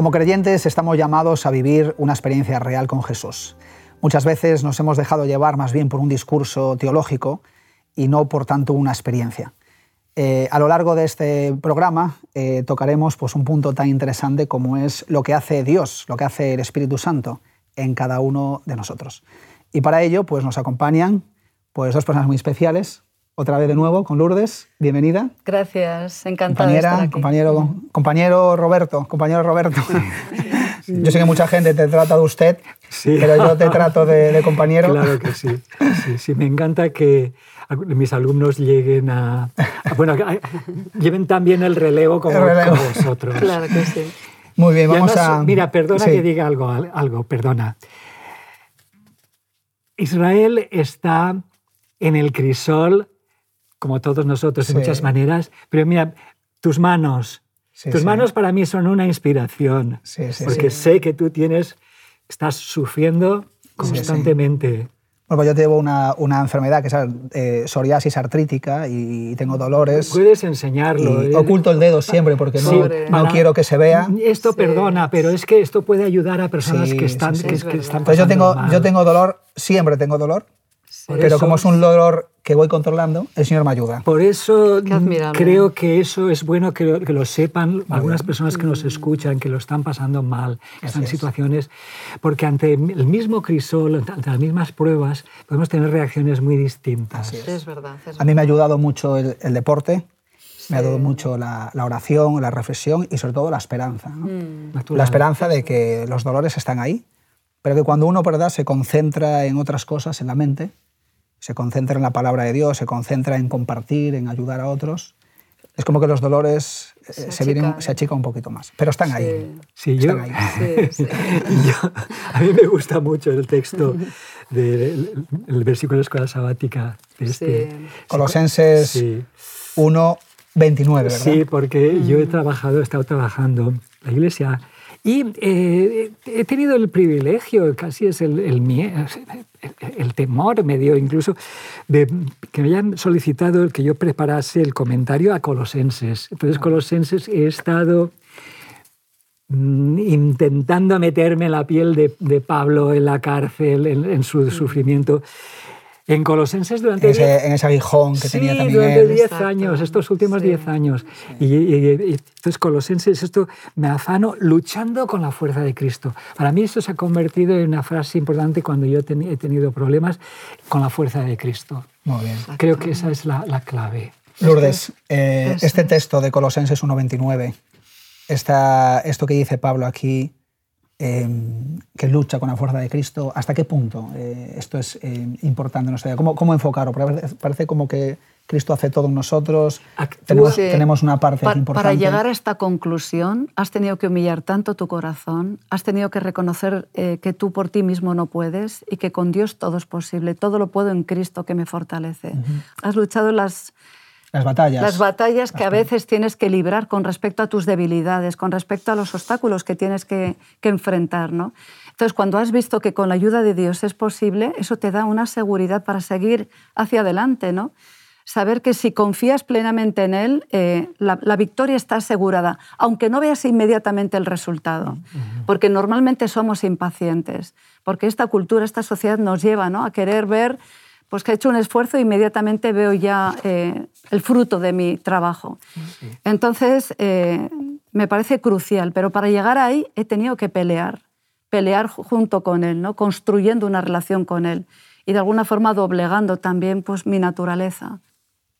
Como creyentes estamos llamados a vivir una experiencia real con Jesús. Muchas veces nos hemos dejado llevar más bien por un discurso teológico y no por tanto una experiencia. Eh, a lo largo de este programa eh, tocaremos pues, un punto tan interesante como es lo que hace Dios, lo que hace el Espíritu Santo en cada uno de nosotros. Y para ello pues, nos acompañan pues, dos personas muy especiales. Otra vez de nuevo con Lourdes, bienvenida. Gracias, encantada Compañera, de estar aquí. Compañero, compañero Roberto, compañero Roberto. Yo sé que mucha gente te trata de usted, Sí. pero yo te trato de, de compañero. Claro que sí. sí. Sí, me encanta que mis alumnos lleguen a... a- bueno, a- lleven también el relevo como, El relevo. como vosotros. Claro que sí. Muy bien, vamos además, a... Mira, perdona Sí. que diga algo, algo, perdona. Israel está en el crisol, como todos nosotros, Sí. de muchas maneras, pero mira, tus manos, Sí, tus sí. manos para mí son una inspiración, Sí, sí, porque sí. sé que tú tienes, estás sufriendo constantemente. Bueno, pues yo llevo una, una enfermedad que es eh, psoriasis artrítica y tengo dolores. Puedes enseñarlo. Y ¿eh? oculto el dedo siempre porque no, Sí, no para- quiero que se vea. Esto Sí. perdona, pero es que esto puede ayudar a personas Sí, que están, sí, sí. que, Es que están Entonces yo tengo, mal. yo tengo dolor, siempre tengo dolor, Por pero eso- como es un dolor que voy controlando, el Señor me ayuda. Por eso creo que eso es bueno que lo, que lo sepan algunas personas que nos escuchan, que lo están pasando mal, que están en es. situaciones, porque ante el mismo crisol, ante las mismas pruebas, podemos tener reacciones muy distintas. Así es. Es verdad. es A mí me ha ayudado mucho el, el deporte, me ha ayudado mucho la, la oración, la reflexión y sobre todo la esperanza. ¿no? Natural. La esperanza de que los dolores están ahí, pero que cuando uno ¿verdad? se concentra en otras cosas, en la mente, se concentra en la palabra de Dios, se concentra en compartir, en ayudar a otros, es como que los dolores eh, Se se, vienen- achican. se achican un poquito más. Pero están ahí. Sí, yo, Están ahí. Sí, sí. yo- a mí me gusta mucho el texto del el versículo de escuela sabática. De este. Sí. Colosenses Sí. 1, 29, ¿verdad? Sí, porque yo he trabajado, he estado trabajando la iglesia y eh, he tenido el privilegio, casi es el, el, el- el temor, me dio incluso, de que me hayan solicitado el que yo preparase el comentario a Colosenses. Entonces, Colosenses he estado mm, intentando meterme en la piel de, de Pablo en la cárcel, en, en su sufrimiento. En Colosenses durante En ese, en ese aguijón que sí, tenía también durante él. 10 Exacto. años, estos últimos Sí. 10 años. Y, y- y- entonces, Colosenses, esto me afano luchando con la fuerza de Cristo. Para mí esto se ha convertido en una frase importante cuando yo he tenido problemas con la fuerza de Cristo. Muy bien. Creo que esa es la, la clave. Lourdes, eh, este texto de Colosenses 1.29, esta- esto que dice Pablo aquí, eh, que lucha con la fuerza de Cristo, ¿hasta qué punto eh, esto es eh, importante nuestra vida? ¿Cómo, cómo enfocarlo? Porque parece, como que Cristo hace todo en nosotros, Actúa. tenemos, tenemos una parte Pa- importante. Para llegar a esta conclusión, has tenido que humillar tanto tu corazón, has tenido que reconocer eh, que tú por ti mismo no puedes y que con Dios todo es posible. Todo lo puedo en Cristo que me fortalece. Has luchado las, Las batallas. las batallas que a veces tienes que librar con respecto a tus debilidades, con respecto a los obstáculos que tienes que, que enfrentar. ¿no? Entonces, cuando has visto que con la ayuda de Dios es posible, eso te da una seguridad para seguir hacia adelante. ¿no? Saber que si confías plenamente en Él, eh, la, la victoria está asegurada, aunque no veas inmediatamente el resultado. Porque normalmente somos impacientes, porque esta cultura, esta sociedad nos lleva ¿no? a querer ver pues que he hecho un esfuerzo e inmediatamente veo ya eh, el fruto de mi trabajo. Entonces, eh, me parece crucial, pero para llegar ahí he tenido que pelear, pelear ju- junto con él, ¿no? construyendo una relación con él y de alguna forma doblegando también pues, mi naturaleza.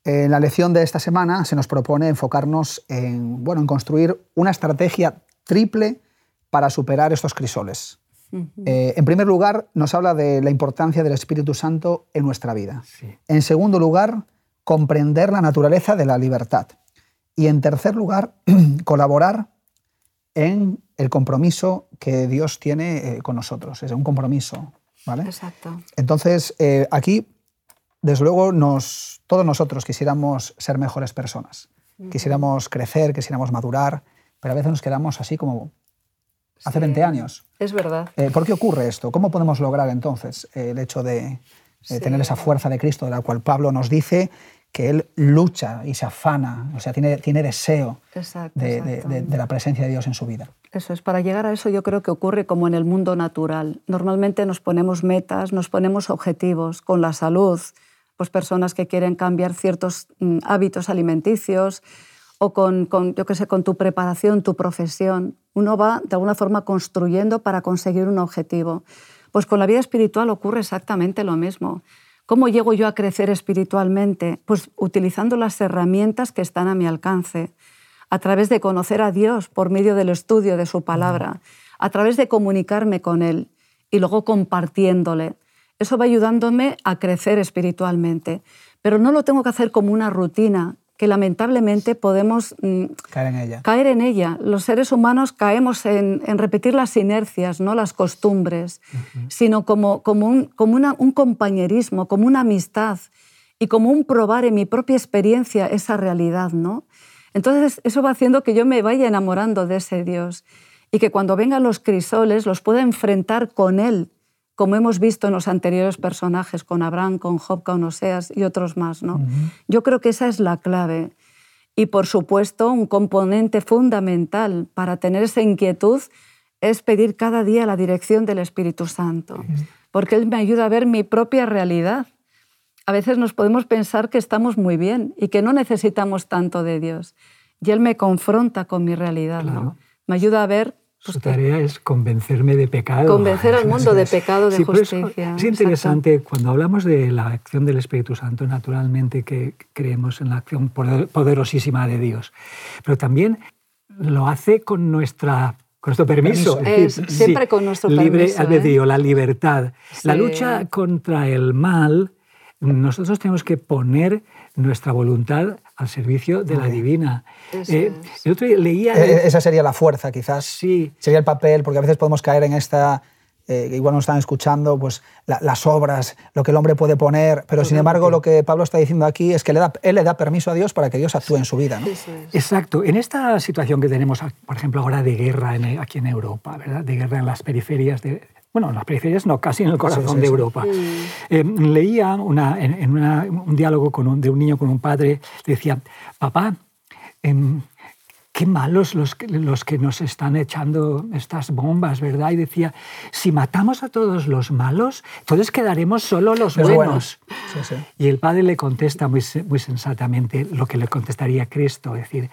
En la lección de esta semana se nos propone enfocarnos en, bueno, en construir una estrategia triple para superar estos crisoles. Eh, en primer lugar, nos habla de la importancia del Espíritu Santo en nuestra vida. Sí. En segundo lugar, comprender la naturaleza de la libertad. Y en tercer lugar, colaborar en el compromiso que Dios tiene eh, con nosotros. Es un compromiso. ¿vale? Exacto. Entonces, eh, aquí, desde luego, nos, todos nosotros quisiéramos ser mejores personas. Quisiéramos crecer, quisiéramos madurar, pero a veces nos quedamos así como hace Sí. 20 años. Es verdad. Eh, ¿Por qué ocurre esto? ¿Cómo podemos lograr entonces eh, el hecho de, Sí. tener esa fuerza de Cristo de la cual Pablo nos dice que él lucha y se afana, o sea, tiene, tiene deseo Exacto, de, exacto. de- de- de la presencia de Dios en su vida. Eso es, para llegar a eso yo creo que ocurre como en el mundo natural. Normalmente nos ponemos metas, nos ponemos objetivos con la salud, pues personas que quieren cambiar ciertos mm, hábitos alimenticios o con, con, yo qué sé, con tu preparación, tu profesión. Uno va de alguna forma construyendo para conseguir un objetivo. Pues con la vida espiritual ocurre exactamente lo mismo. ¿Cómo llego yo a crecer espiritualmente? Pues utilizando las herramientas que están a mi alcance a través de conocer a Dios por medio del estudio de su palabra, a través de comunicarme con Él y luego compartiéndole. Eso va ayudándome a crecer espiritualmente. Pero no lo tengo que hacer como una rutina, que lamentablemente podemos mm, Caer en ella. caer en ella. Los seres humanos caemos en, en repetir las inercias, no las costumbres, sino como, como, un, como una- un compañerismo, como una amistad y como un probar en mi propia experiencia esa realidad. ¿no? Entonces eso va haciendo que yo me vaya enamorando de ese Dios y que cuando vengan los crisoles los pueda enfrentar con Él, como hemos visto en los anteriores personajes, con Abraham, con Job, con Oseas y otros más. ¿no? Yo creo que esa es la clave. Y por supuesto, un componente fundamental para tener esa inquietud es pedir cada día la dirección del Espíritu Santo, porque Él me ayuda a ver mi propia realidad. A veces nos podemos pensar que estamos muy bien y que no necesitamos tanto de Dios. Y Él me confronta con mi realidad, ¿no? Me ayuda a ver pues, Su que- tarea es convencerme de pecado. Convencer al mundo de pecado, de Sí, justicia, Es interesante cuando hablamos de la acción del Espíritu Santo, naturalmente que creemos en la acción poder- poderosísima de Dios, pero también lo hace con nuestra con nuestro permiso, Permiso. Es siempre con nuestro libre permiso, ¿eh? albedrío, la libertad. La lucha contra el mal, nosotros tenemos que poner nuestra voluntad al servicio de la divina. Eh, es. el otro día leía Eh, Esa sería la fuerza, quizás. Sí. Sería el papel, porque a veces podemos caer en esta, eh, igual nos están escuchando, pues la- las obras, lo que el hombre puede poner, pero sin embargo lo que Pablo está diciendo aquí es que le da, él le da permiso a Dios para que Dios actúe en su vida. ¿no? Exacto. En esta situación que tenemos, por ejemplo, ahora de guerra en- aquí en Europa, ¿verdad? De guerra en las periferias de... Bueno, en las periferias no, casi en el corazón sí, de sí. Europa. Eh, leía una- en, en una- un diálogo con un- de un niño con un padre, decía, papá, em, qué malos los, que- los que nos están echando estas bombas, ¿verdad? Y decía, si matamos a todos los malos, entonces quedaremos solo los Los buenos. buenos. Sí, sí. Y el padre le contesta muy, muy sensatamente lo que le contestaría Cristo, es decir,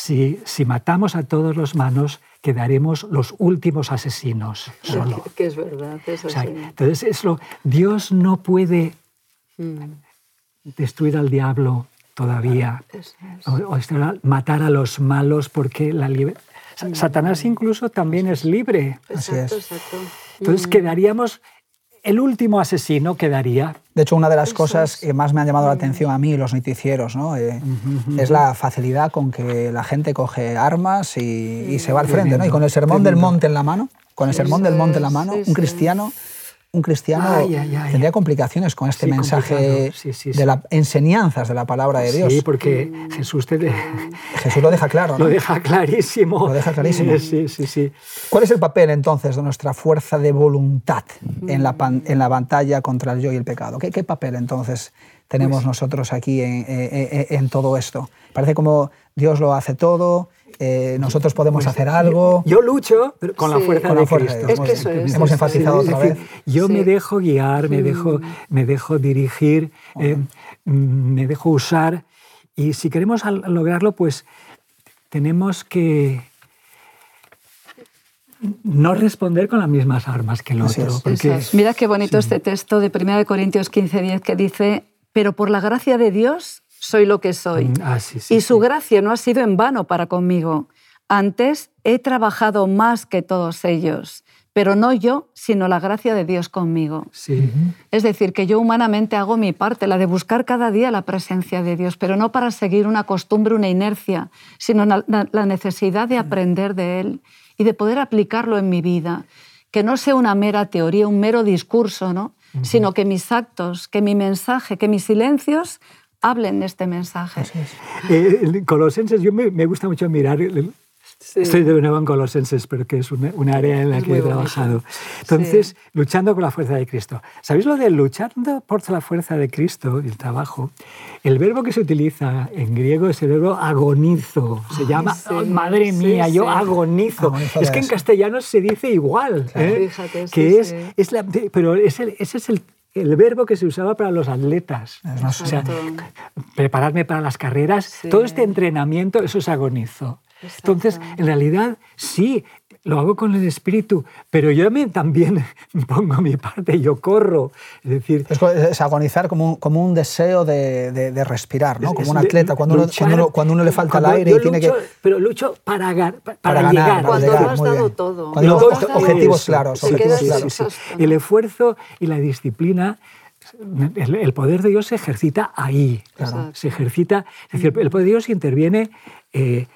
si, si matamos a todos los malos, quedaremos los últimos asesinos solo. Que es verdad, eso O sea, sí. entonces, es lo, Dios no puede destruir al diablo todavía, es. o, o destruir- matar a los malos, porque la libe- Sa- Satanás incluso también es libre. Así Exacto, es. exacto. Entonces quedaríamos, el último asesino quedaría De hecho, una de las cosas que más me han llamado la atención a mí, los noticieros, ¿no? Eh, es la facilidad con que la gente coge armas y, y se va al frente. ¿no? Y con el sermón del monte en la mano, con el sermón del monte en la mano, un sí. cristiano, un cristiano Ay, ay, ay. tendría complicaciones con este Sí, mensaje. Sí, sí, de las enseñanzas de la palabra de Dios. Sí, porque Jesús te de- Jesús lo deja claro. ¿no? lo deja clarísimo. Lo deja clarísimo. Sí, sí, sí. ¿Cuál es el papel entonces de nuestra fuerza de voluntad en la, pan- en la batalla contra el yo y el pecado? ¿Qué, qué papel entonces tenemos nosotros aquí en, eh, eh, en todo esto? Parece como Dios lo hace todo, eh, nosotros podemos hacer algo. Yo lucho pero con la fuerza de la fuerza de Cristo. Dios. Es que eso es, Hemos eso enfatizado Es otra decir, vez. Yo Sí. me dejo guiar, me dejo, me dejo dirigir, eh, me dejo usar. Y si queremos lograrlo, pues tenemos que no responder con las mismas armas que el otro. es. porque- Eso es. Mira qué bonito este texto de 1 Corintios 15:10 que dice, pero por la gracia de Dios soy lo que soy. Mm, ah, sí, sí, y su sí. gracia no ha sido en vano para conmigo. Antes he trabajado más que todos ellos, pero no yo, sino la gracia de Dios conmigo. Sí. Es decir, que yo humanamente hago mi parte, la de buscar cada día la presencia de Dios, pero no para seguir una costumbre, una inercia, sino la, necesidad de aprender de Él y de poder aplicarlo en mi vida. Que no sea una mera teoría, un mero discurso, ¿no? Sino que mis actos, que mi mensaje, que mis silencios hablen este mensaje. Eh, en Colosenses, yo me, me gusta mucho mirar el- Estoy de nuevo en Colosenses, pero que es una, área en la que he trabajado. Entonces, luchando con la fuerza de Cristo. ¿Sabéis lo de luchando por la fuerza de Cristo, el trabajo? El verbo que se utiliza en griego es el verbo agonizo. Se llama, oh, madre mía, yo agonizo. es que en castellano se dice igual. ¿eh? Fíjate, que es, es la, pero ese es el el verbo que se usaba para los atletas. O sea, prepararme para las carreras, todo este entrenamiento, eso es agonizo. Entonces, en realidad, sí, lo hago con el espíritu, pero yo también pongo mi parte, yo corro. Es decir... Es, agonizar como un, como un deseo de, de, respirar, ¿no? como un atleta, cuando, uno, cuando, uno, le falta el aire y tiene que... Pero lucho para, para, llegar. Cuando lo has dado todo. objetivos claros. Objetivos claros. El esfuerzo y la disciplina el, poder de Dios se ejercita ahí, se ejercita, es decir, el poder de Dios interviene eh,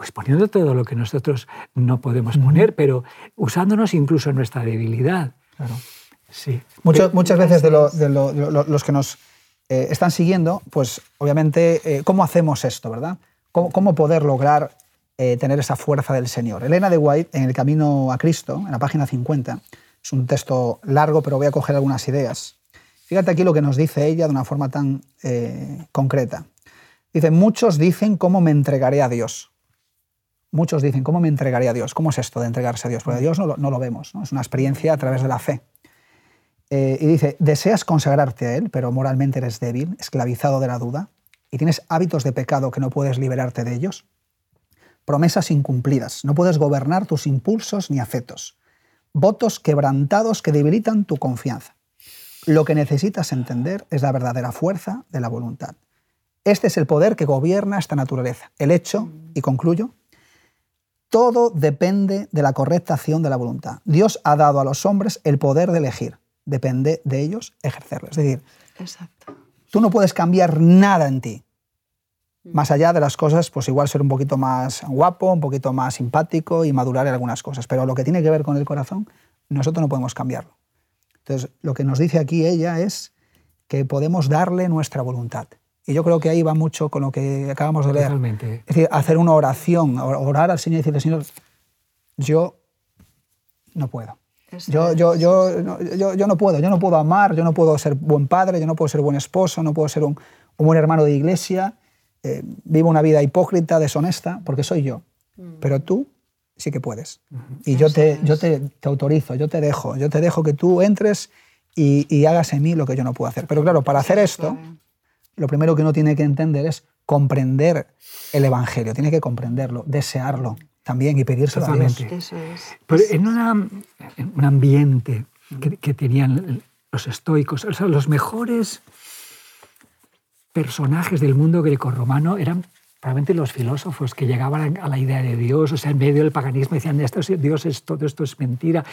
pues poniendo todo lo que nosotros no podemos poner, pero usándonos incluso en nuestra debilidad. Claro. Sí. muchas veces de, los que nos eh, están siguiendo, pues obviamente, eh, ¿cómo hacemos esto, verdad? ¿Cómo, poder lograr eh, tener esa fuerza del Señor? Elena de White, en El Camino a Cristo, en la página 50, es un texto largo, pero voy a coger algunas ideas. Fíjate aquí lo que nos dice ella de una forma tan concreta. Dice, muchos dicen cómo me entregaré a Dios. Muchos dicen, ¿cómo me entregaré a Dios? ¿Cómo es esto de entregarse a Dios? Porque a Dios no lo, vemos, ¿no? es una experiencia a través de la fe. Eh, y dice, deseas consagrarte a Él, pero moralmente eres débil, esclavizado de la duda, y tienes hábitos de pecado que no puedes liberarte de ellos. Promesas incumplidas, no puedes gobernar tus impulsos ni afectos. Votos quebrantados que debilitan tu confianza. Lo que necesitas entender es la verdadera fuerza de la voluntad. Este es el poder que gobierna esta naturaleza. El hecho, y concluyo, todo depende de la correcta acción de la voluntad. Dios ha dado a los hombres el poder de elegir. Depende de ellos ejercerlo. Es decir, tú no puedes cambiar nada en ti. Más allá de las cosas, pues igual ser un poquito más guapo, un poquito más simpático y madurar en algunas cosas. Pero lo que tiene que ver con el corazón, nosotros no podemos cambiarlo. Entonces, lo que nos dice aquí ella es que podemos darle nuestra voluntad. Y yo creo que ahí va mucho con lo que acabamos de leer. Es decir, hacer una oración, orar al Señor y decirle, Señor, yo no puedo. Yo, yo, yo, yo, yo, no puedo, yo no puedo amar, yo no puedo ser buen padre, yo no puedo ser buen esposo, no puedo ser un, un buen hermano de iglesia, eh, vivo una vida hipócrita, deshonesta, porque soy yo. Mm. Pero tú sí que puedes. Y yo, te, yo te, te, autorizo, yo te dejo, yo te dejo que tú entres y, y, hagas en mí lo que yo no puedo hacer. Pero claro, para hacer esto, lo primero que uno tiene que entender es comprender el Evangelio, tiene que comprenderlo, desearlo también y pedírselo a Dios. Eso es. Pero en, un ambiente que, tenían los estoicos, los mejores personajes del mundo grecorromano eran probablemente los filósofos que llegaban a la idea de Dios, o sea, en medio del paganismo decían, esto es, Dios es todo esto es mentira.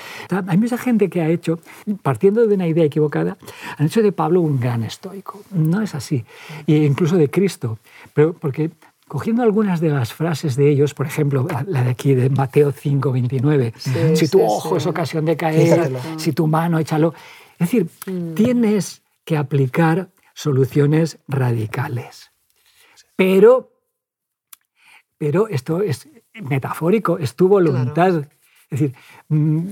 hay mucha gente que ha hecho, partiendo de una idea equivocada, han hecho de Pablo un gran estoico. No es así. E incluso de Cristo. Pero porque cogiendo algunas de las frases de ellos, por ejemplo, la de aquí de Mateo 5, 29, si tu ojo es ocasión de caer, si tu mano, échalo. Es decir, mm. tienes que aplicar soluciones radicales. Pero pero esto es metafórico, es tu voluntad. Es decir, mm,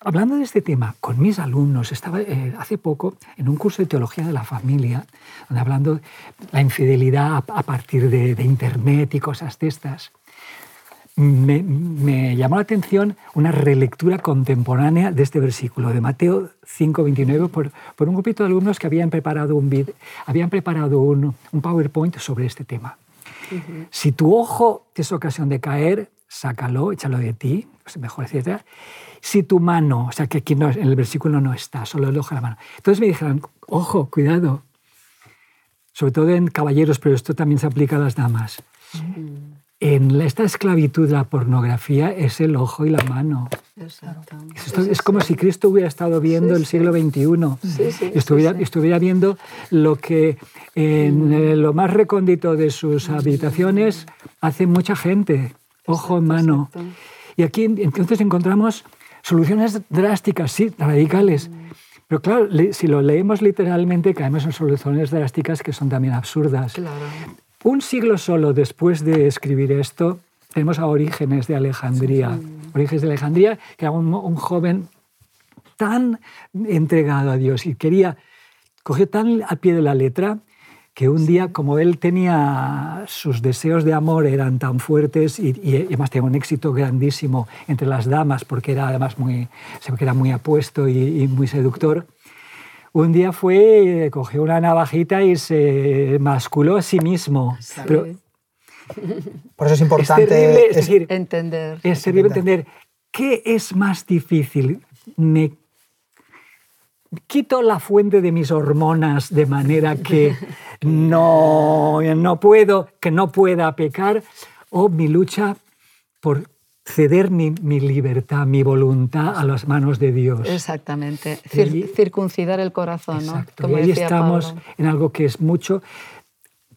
hablando de este tema con mis alumnos, estaba eh, hace poco en un curso de teología de la familia, donde hablando de la infidelidad a, partir de, Internet y cosas de estas. Me, llamó la atención una relectura contemporánea de este versículo de Mateo 5:29 por, por un grupito de alumnos que habían preparado un, habían preparado un, un PowerPoint sobre este tema. Si tu ojo es ocasión de caer, sácalo, échalo de ti, pues mejor, etc. Si tu mano, o sea, que aquí no, en el versículo no está, solo el ojo de la mano. Entonces me dijeron, ojo, cuidado, sobre todo en caballeros, pero esto también se aplica a las damas. En esta esclavitud de la pornografía es el ojo y la mano. Exacto. es como si Cristo hubiera estado viendo el siglo XXI. estuviera, estuviera viendo lo que en lo más recóndito de sus habitaciones hace mucha gente. Ojo en mano. Y aquí entonces encontramos soluciones drásticas, sí, radicales. Mm. Pero claro, si lo leemos literalmente, caemos en soluciones drásticas que son también absurdas. Un siglo solo después de escribir esto, tenemos a Orígenes de Alejandría. Orígenes de Alejandría, que era un, joven tan entregado a Dios y quería, cogió tan al pie de la letra que un día, como él tenía sus deseos de amor eran tan fuertes y, además tenía un éxito grandísimo entre las damas, porque era además muy, que era muy apuesto y, muy seductor, un día fue, cogió una navajita y se masculó a sí mismo. Por eso es importante es decir, entender. Es terrible entender qué es más difícil. Me quito la fuente de mis hormonas de manera que no, no puedo, que no pueda pecar, o mi lucha por ceder mi, libertad, mi voluntad a las manos de Dios. Exactamente, circuncidar el corazón. Exacto. y ahí estamos en algo que es mucho,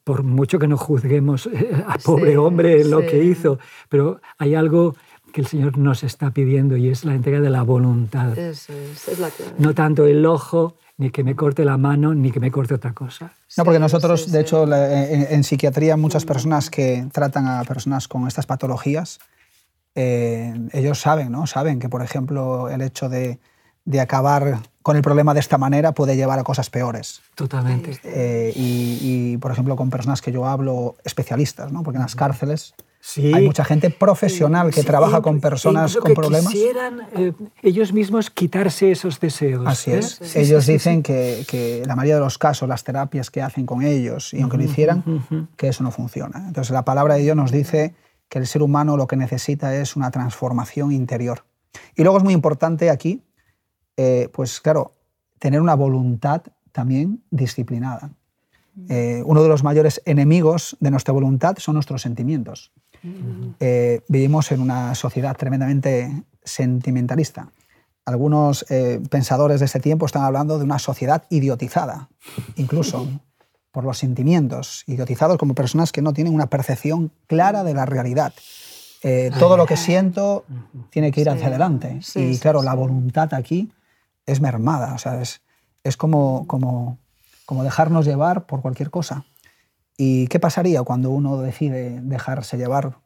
por mucho que no juzguemos eh, a pobre hombre lo que hizo, pero hay algo que el Señor nos está pidiendo y es la entrega de la voluntad. Eso es, es la clave. No tanto el ojo, ni que me corte la mano, ni que me corte otra cosa. No, porque nosotros, de hecho, en, psiquiatría, muchas personas que tratan a personas con estas patologías, eh, ellos saben, ¿no? Saben que, por ejemplo, el hecho de, de acabar con el problema de esta manera puede llevar a cosas peores. Totalmente. Eh, y, por ejemplo, con personas que yo hablo, especialistas, ¿no? porque en las cárceles hay mucha gente profesional que trabaja con personas con problemas. Quisieran eh, ellos mismos quitarse esos deseos. Así ¿eh? es. ellos dicen que, que, la mayoría de los casos, las terapias que hacen con ellos, y aunque lo hicieran, que eso no funciona. Entonces la palabra de Dios nos dice que el ser humano lo que necesita es una transformación interior. Y luego es muy importante aquí eh, pues claro, tener una voluntad también disciplinada. Eh, uno de los mayores enemigos de nuestra voluntad son nuestros sentimientos. Eh, vivimos en una sociedad tremendamente sentimentalista. Algunos pensadores de este tiempo están hablando de una sociedad idiotizada, incluso por los sentimientos, idiotizados como personas que no tienen una percepción clara de la realidad. todo lo que siento tiene que ir hacia adelante. y claro, la voluntad aquí es mermada, o sea, es, es como, como, como dejarnos llevar por cualquier cosa. ¿Y qué pasaría cuando uno decide dejarse llevar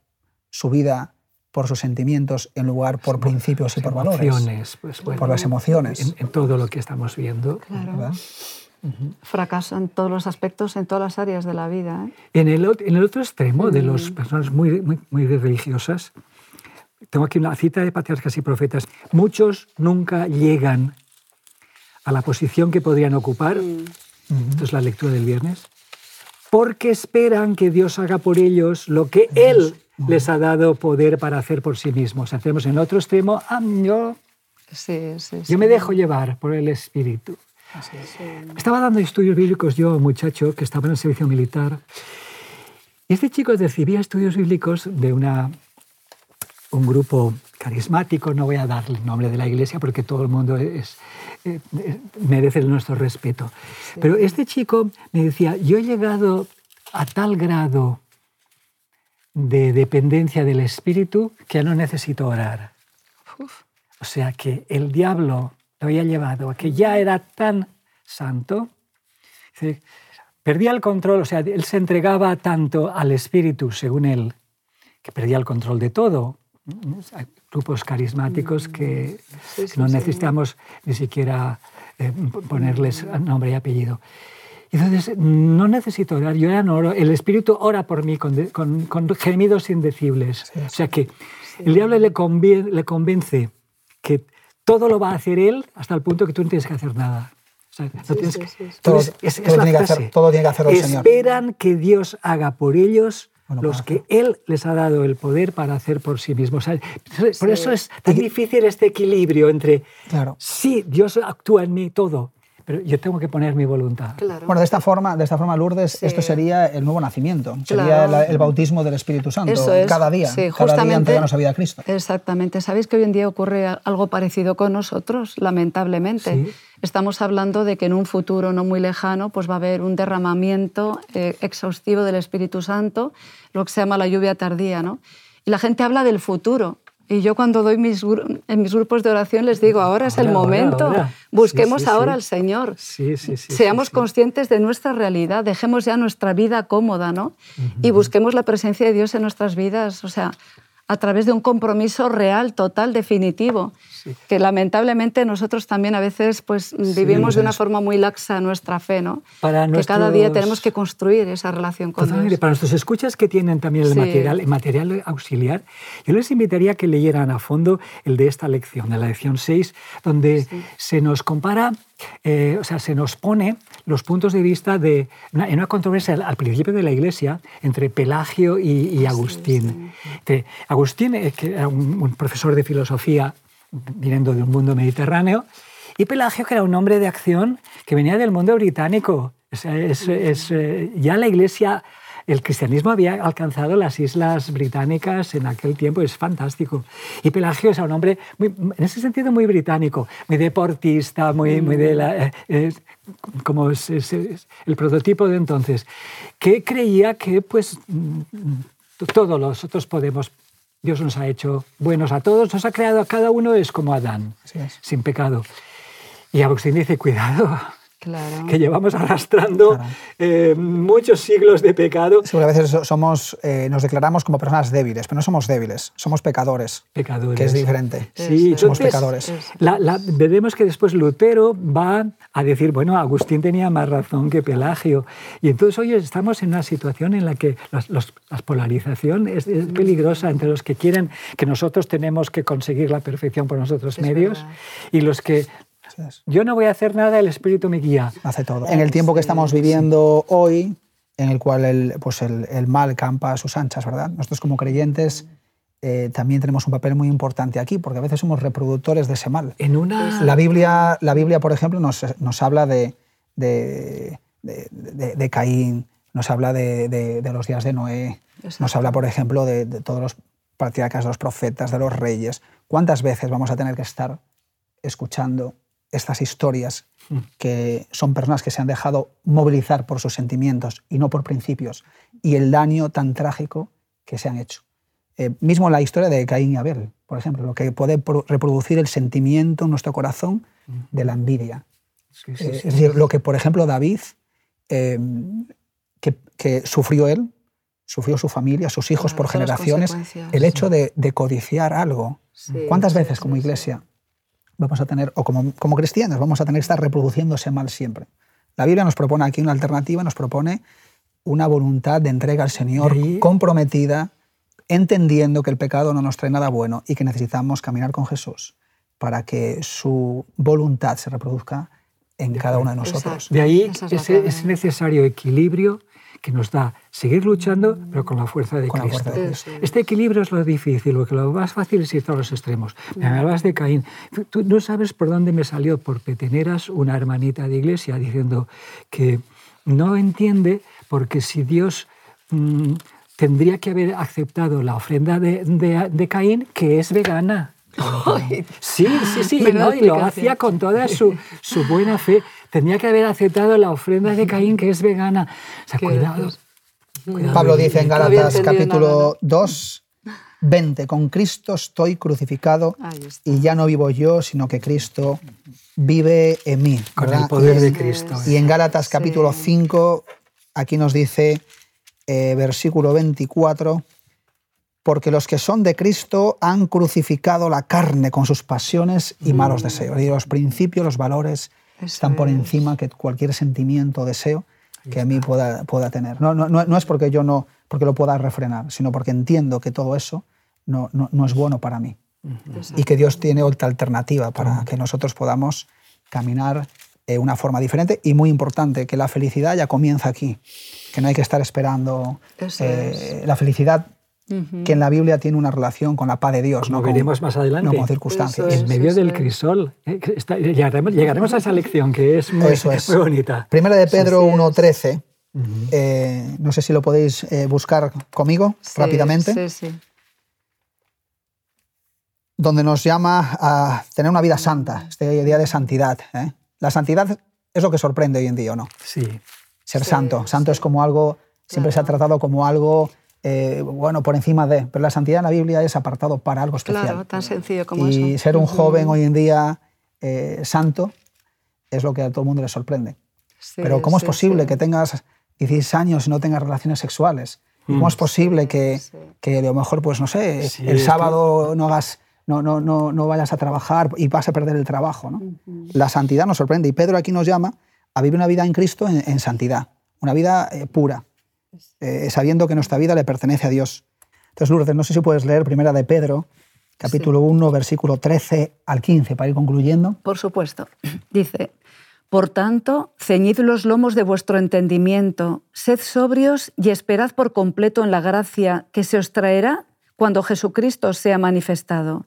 su vida por sus sentimientos en lugar por principios y por valores? Pues, por las emociones. En, todo lo que estamos viendo. Claro. Fracasa en todos los aspectos, en todas las áreas de la vida. ¿eh? En, el, en, el, otro extremo de las personas muy, muy, muy religiosas, tengo aquí una cita de patriarcas y profetas. Muchos nunca llegan a la posición que podrían ocupar, mm. esto es la lectura del viernes, porque esperan que Dios haga por ellos lo que Él les ha dado poder para hacer por sí mismos. Hacemos en otro extremo, ah, yo, yo me dejo llevar por el Espíritu. Estaba dando estudios bíblicos yo, muchacho, que estaba en el servicio militar, y este chico recibía estudios bíblicos de una, un grupo carismático, no voy a dar el nombre de la iglesia porque todo el mundo es, eh, merece nuestro respeto. Pero este chico me decía, yo he llegado a tal grado de dependencia del espíritu que ya no necesito orar. O sea que el diablo lo había llevado a que ya era tan santo, perdía el control, o sea, él se entregaba tanto al espíritu, según él, que perdía el control de todo. Grupos carismáticos que, no necesitamos ni siquiera eh, ponerles nombre y apellido. Entonces, no necesito orar, yo ya no oro, el Espíritu ora por mí con, con, gemidos indecibles. O sea que el diablo le, le convence que todo lo va a hacer él hasta el punto que tú no tienes que hacer nada. todo, tiene que hacer, todo tiene que hacerlo el Señor. Esperan que Dios haga por ellos los que Él les ha dado el poder para hacer por sí mismos. por eso es tan difícil este equilibrio entre, claro. sí, Dios actúa en mí todo, pero yo tengo que poner mi voluntad. Bueno, de esta forma, de esta forma Lourdes, esto sería el nuevo nacimiento, sería el, bautismo del Espíritu Santo cada día, sí, cada día entregarnos a vida a Cristo. Exactamente. ¿Sabéis que hoy en día ocurre algo parecido con nosotros, lamentablemente? Estamos hablando de que en un futuro no muy lejano pues va a haber un derramamiento eh, exhaustivo del Espíritu Santo, lo que se llama la lluvia tardía, ¿no? Y la gente habla del futuro, Y yo cuando doy mis, en mis grupos de oración les digo, ahora es el momento, busquemos ahora al Señor. Seamos conscientes de nuestra realidad, dejemos ya nuestra vida cómoda, ¿no? Y busquemos la presencia de Dios en nuestras vidas, o sea, a través de un compromiso real, total, definitivo que lamentablemente nosotros también a veces pues, vivimos de una forma muy laxa nuestra fe, ¿no? Para que cada día tenemos que construir esa relación con Dios. Para nuestros escuchas que tienen también el, material, el material auxiliar, yo les invitaría a que leyeran a fondo el de esta lección, de la lección 6, donde se nos compara eh, o sea, se nos pone los puntos de vista de en una controversia al, principio de la Iglesia entre Pelagio y, Agustín. Agustín, eh, que era un, profesor de filosofía viniendo de un mundo mediterráneo, y Pelagio, que era un hombre de acción que venía del mundo británico. Es, eh, ya la Iglesia, el cristianismo había alcanzado las islas británicas en aquel tiempo, es fantástico. Y Pelagio es un hombre, en ese sentido, muy británico, muy deportista, muy, muy de la, eh, como es, el prototipo de entonces, que creía que pues, mm, todos nosotros podemos Dios nos ha hecho buenos a todos, nos ha creado a cada uno, es como Adán, sin pecado. Y Agustín dice, cuidado, que llevamos arrastrando eh, muchos siglos de pecado. Sí, a veces somos, eh, nos declaramos como personas débiles, pero no somos débiles, somos pecadores. Pecadores. Que es diferente. Sí, somos pecadores. La, veremos que después Lutero va a decir, bueno, Agustín tenía más razón que Pelagio. Y entonces hoy estamos en una situación en la que la polarización es, peligrosa entre los que quieren que nosotros tenemos que conseguir la perfección por nosotros medios y los que yo no voy a hacer nada, el Espíritu me guía. Hace todo. En el tiempo que estamos viviendo hoy, en el cual el, pues el, mal campa a sus anchas, ¿verdad? Nosotros como creyentes eh, también tenemos un papel muy importante aquí, porque a veces somos reproductores de ese mal. En una... La Biblia, la Biblia por ejemplo, nos, nos habla de, de, de, Caín, nos habla de, los días de Noé, nos habla, por ejemplo, de, todos los patriarcas, de los profetas, de los reyes. ¿Cuántas veces vamos a tener que estar escuchando estas historias mm. que son personas que se han dejado movilizar por sus sentimientos y no por principios, y el daño tan trágico que se han hecho. Eh, mismo la historia de Caín y Abel, por ejemplo, lo que puede reproducir el sentimiento en nuestro corazón mm. de la envidia. Eh, es decir, lo que, por ejemplo, David, eh, que, sufrió él, sufrió su familia, sus hijos por generaciones, el hecho de, codiciar algo. ¿Cuántas veces como iglesia vamos a tener, o como, como cristianos, vamos a tener que estar reproduciéndose mal siempre. La Biblia nos propone aquí una alternativa, nos propone una voluntad de entrega al Señor comprometida, entendiendo que el pecado no nos trae nada bueno y que necesitamos caminar con Jesús para que su voluntad se reproduzca en cada uno de nosotros. De ahí es necesario equilibrio que nos da seguir luchando, pero con la fuerza de, Cristo. Este equilibrio es lo difícil, lo que lo más fácil es ir a los extremos. Me hablabas de Caín. Tú no sabes por dónde me salió por peteneras una hermanita de iglesia diciendo que no entiende porque si Dios mm, tendría que haber aceptado la ofrenda de, de Caín, que es vegana. Sí, sí, sí, y lo hacía con toda su, su, buena fe. Tenía que haber aceptado la ofrenda de Caín, que es vegana. O sea, cuidado, Pablo dice en Gálatas capítulo 2, 20, con Cristo estoy crucificado y ya no vivo yo, sino que Cristo vive en mí. Con el poder de Cristo. Y en Gálatas capítulo 5, aquí nos dice, eh, versículo 24, porque los que son de Cristo han crucificado la carne con sus pasiones y malos mm. deseos. Y los principios, los valores están por encima que cualquier sentimiento o deseo que a mí pueda, pueda tener. No, no, no, es porque yo no porque lo pueda refrenar, sino porque entiendo que todo eso no, no es bueno para mí. Y que Dios tiene otra alternativa para que nosotros podamos caminar de una forma diferente y muy importante, que la felicidad ya comienza aquí, que no hay que estar esperando. Eh, la felicidad que en la Biblia tiene una relación con la paz de Dios. no veremos más adelante. No con circunstancias. en medio del crisol. Eh, llegaremos, a esa lección que es muy, bonita. Primera de Pedro 1.13. Eh, no sé si lo podéis eh, buscar conmigo rápidamente. Sí, sí. Donde nos llama a tener una vida santa, este día de santidad. La santidad es lo que sorprende hoy en día, ¿o no? Sí. Ser santo. Santo es como algo, siempre se ha tratado como algo eh, bueno, por encima de, pero la santidad en la Biblia es apartado para algo especial. Claro, tan sencillo como y eso. Y ser un joven hoy en día eh, santo es lo que a todo el mundo le sorprende. Sí, pero ¿cómo sí, es posible sí. que tengas 16 años y no tengas relaciones sexuales? ¿Cómo es posible que, sí. que a lo mejor, pues no sé, Sí, el es que- sábado no hagas... No, no, no, no vayas a trabajar y vas a perder el trabajo. ¿no? La santidad nos sorprende y Pedro aquí nos llama a vivir una vida en Cristo en, en santidad, una vida eh, pura, eh, sabiendo que nuestra vida le pertenece a Dios. Entonces, Lourdes, no sé si puedes leer Primera de Pedro, capítulo 1, versículo 13 al 15, para ir concluyendo. Por supuesto. Dice, por tanto, ceñid los lomos de vuestro entendimiento, sed sobrios y esperad por completo en la gracia que se os traerá cuando Jesucristo sea manifestado.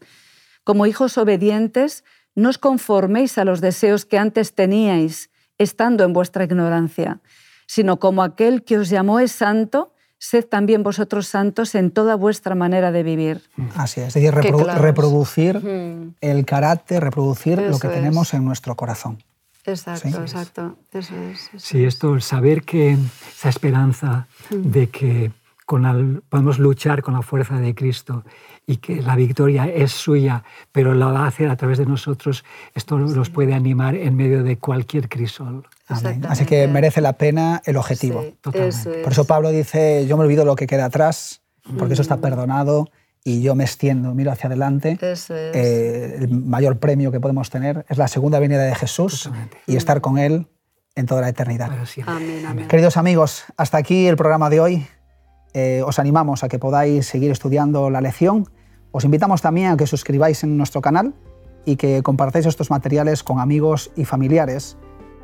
Como hijos obedientes, no os conforméis a los deseos que antes teníais, estando en vuestra ignorancia, sino como aquel que os llamó es santo, sed también vosotros santos en toda vuestra manera de vivir. Así es, es decir, reprodu- reproducir Mm. el carácter, reproducir lo que es. tenemos en nuestro corazón. Exacto, Sí. exacto. Eso es, eso Sí, es. esto, el saber que esa esperanza de que con al- podemos luchar con la fuerza de Cristo y que la victoria es suya, pero la va a hacer a través de nosotros, esto nos puede animar en medio de cualquier crisol. Así que merece la pena el objetivo. Sí, Totalmente. eso es. Por eso Pablo dice, yo me olvido lo que queda atrás, porque eso está perdonado y yo me extiendo, miro hacia adelante. Eso es. Eh, el mayor premio que podemos tener es la segunda venida de Jesús Totalmente. y estar con Él en toda la eternidad. Amén. Queridos amigos, hasta aquí el programa de hoy. Eh, os animamos a que podáis seguir estudiando la lección. Os invitamos también a que suscribáis en nuestro canal y que compartáis estos materiales con amigos y familiares,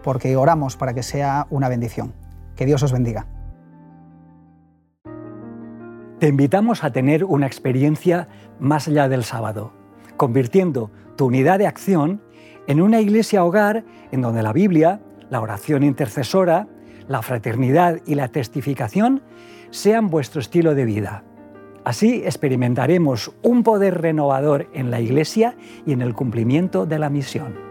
porque oramos para que sea una bendición. Que Dios os bendiga. Te invitamos a tener una experiencia más allá del sábado, convirtiendo tu unidad de acción en una iglesia hogar en donde la Biblia, la oración intercesora, la fraternidad y la testificación sean vuestro estilo de vida. Así experimentaremos un poder renovador en la iglesia y en el cumplimiento de la misión.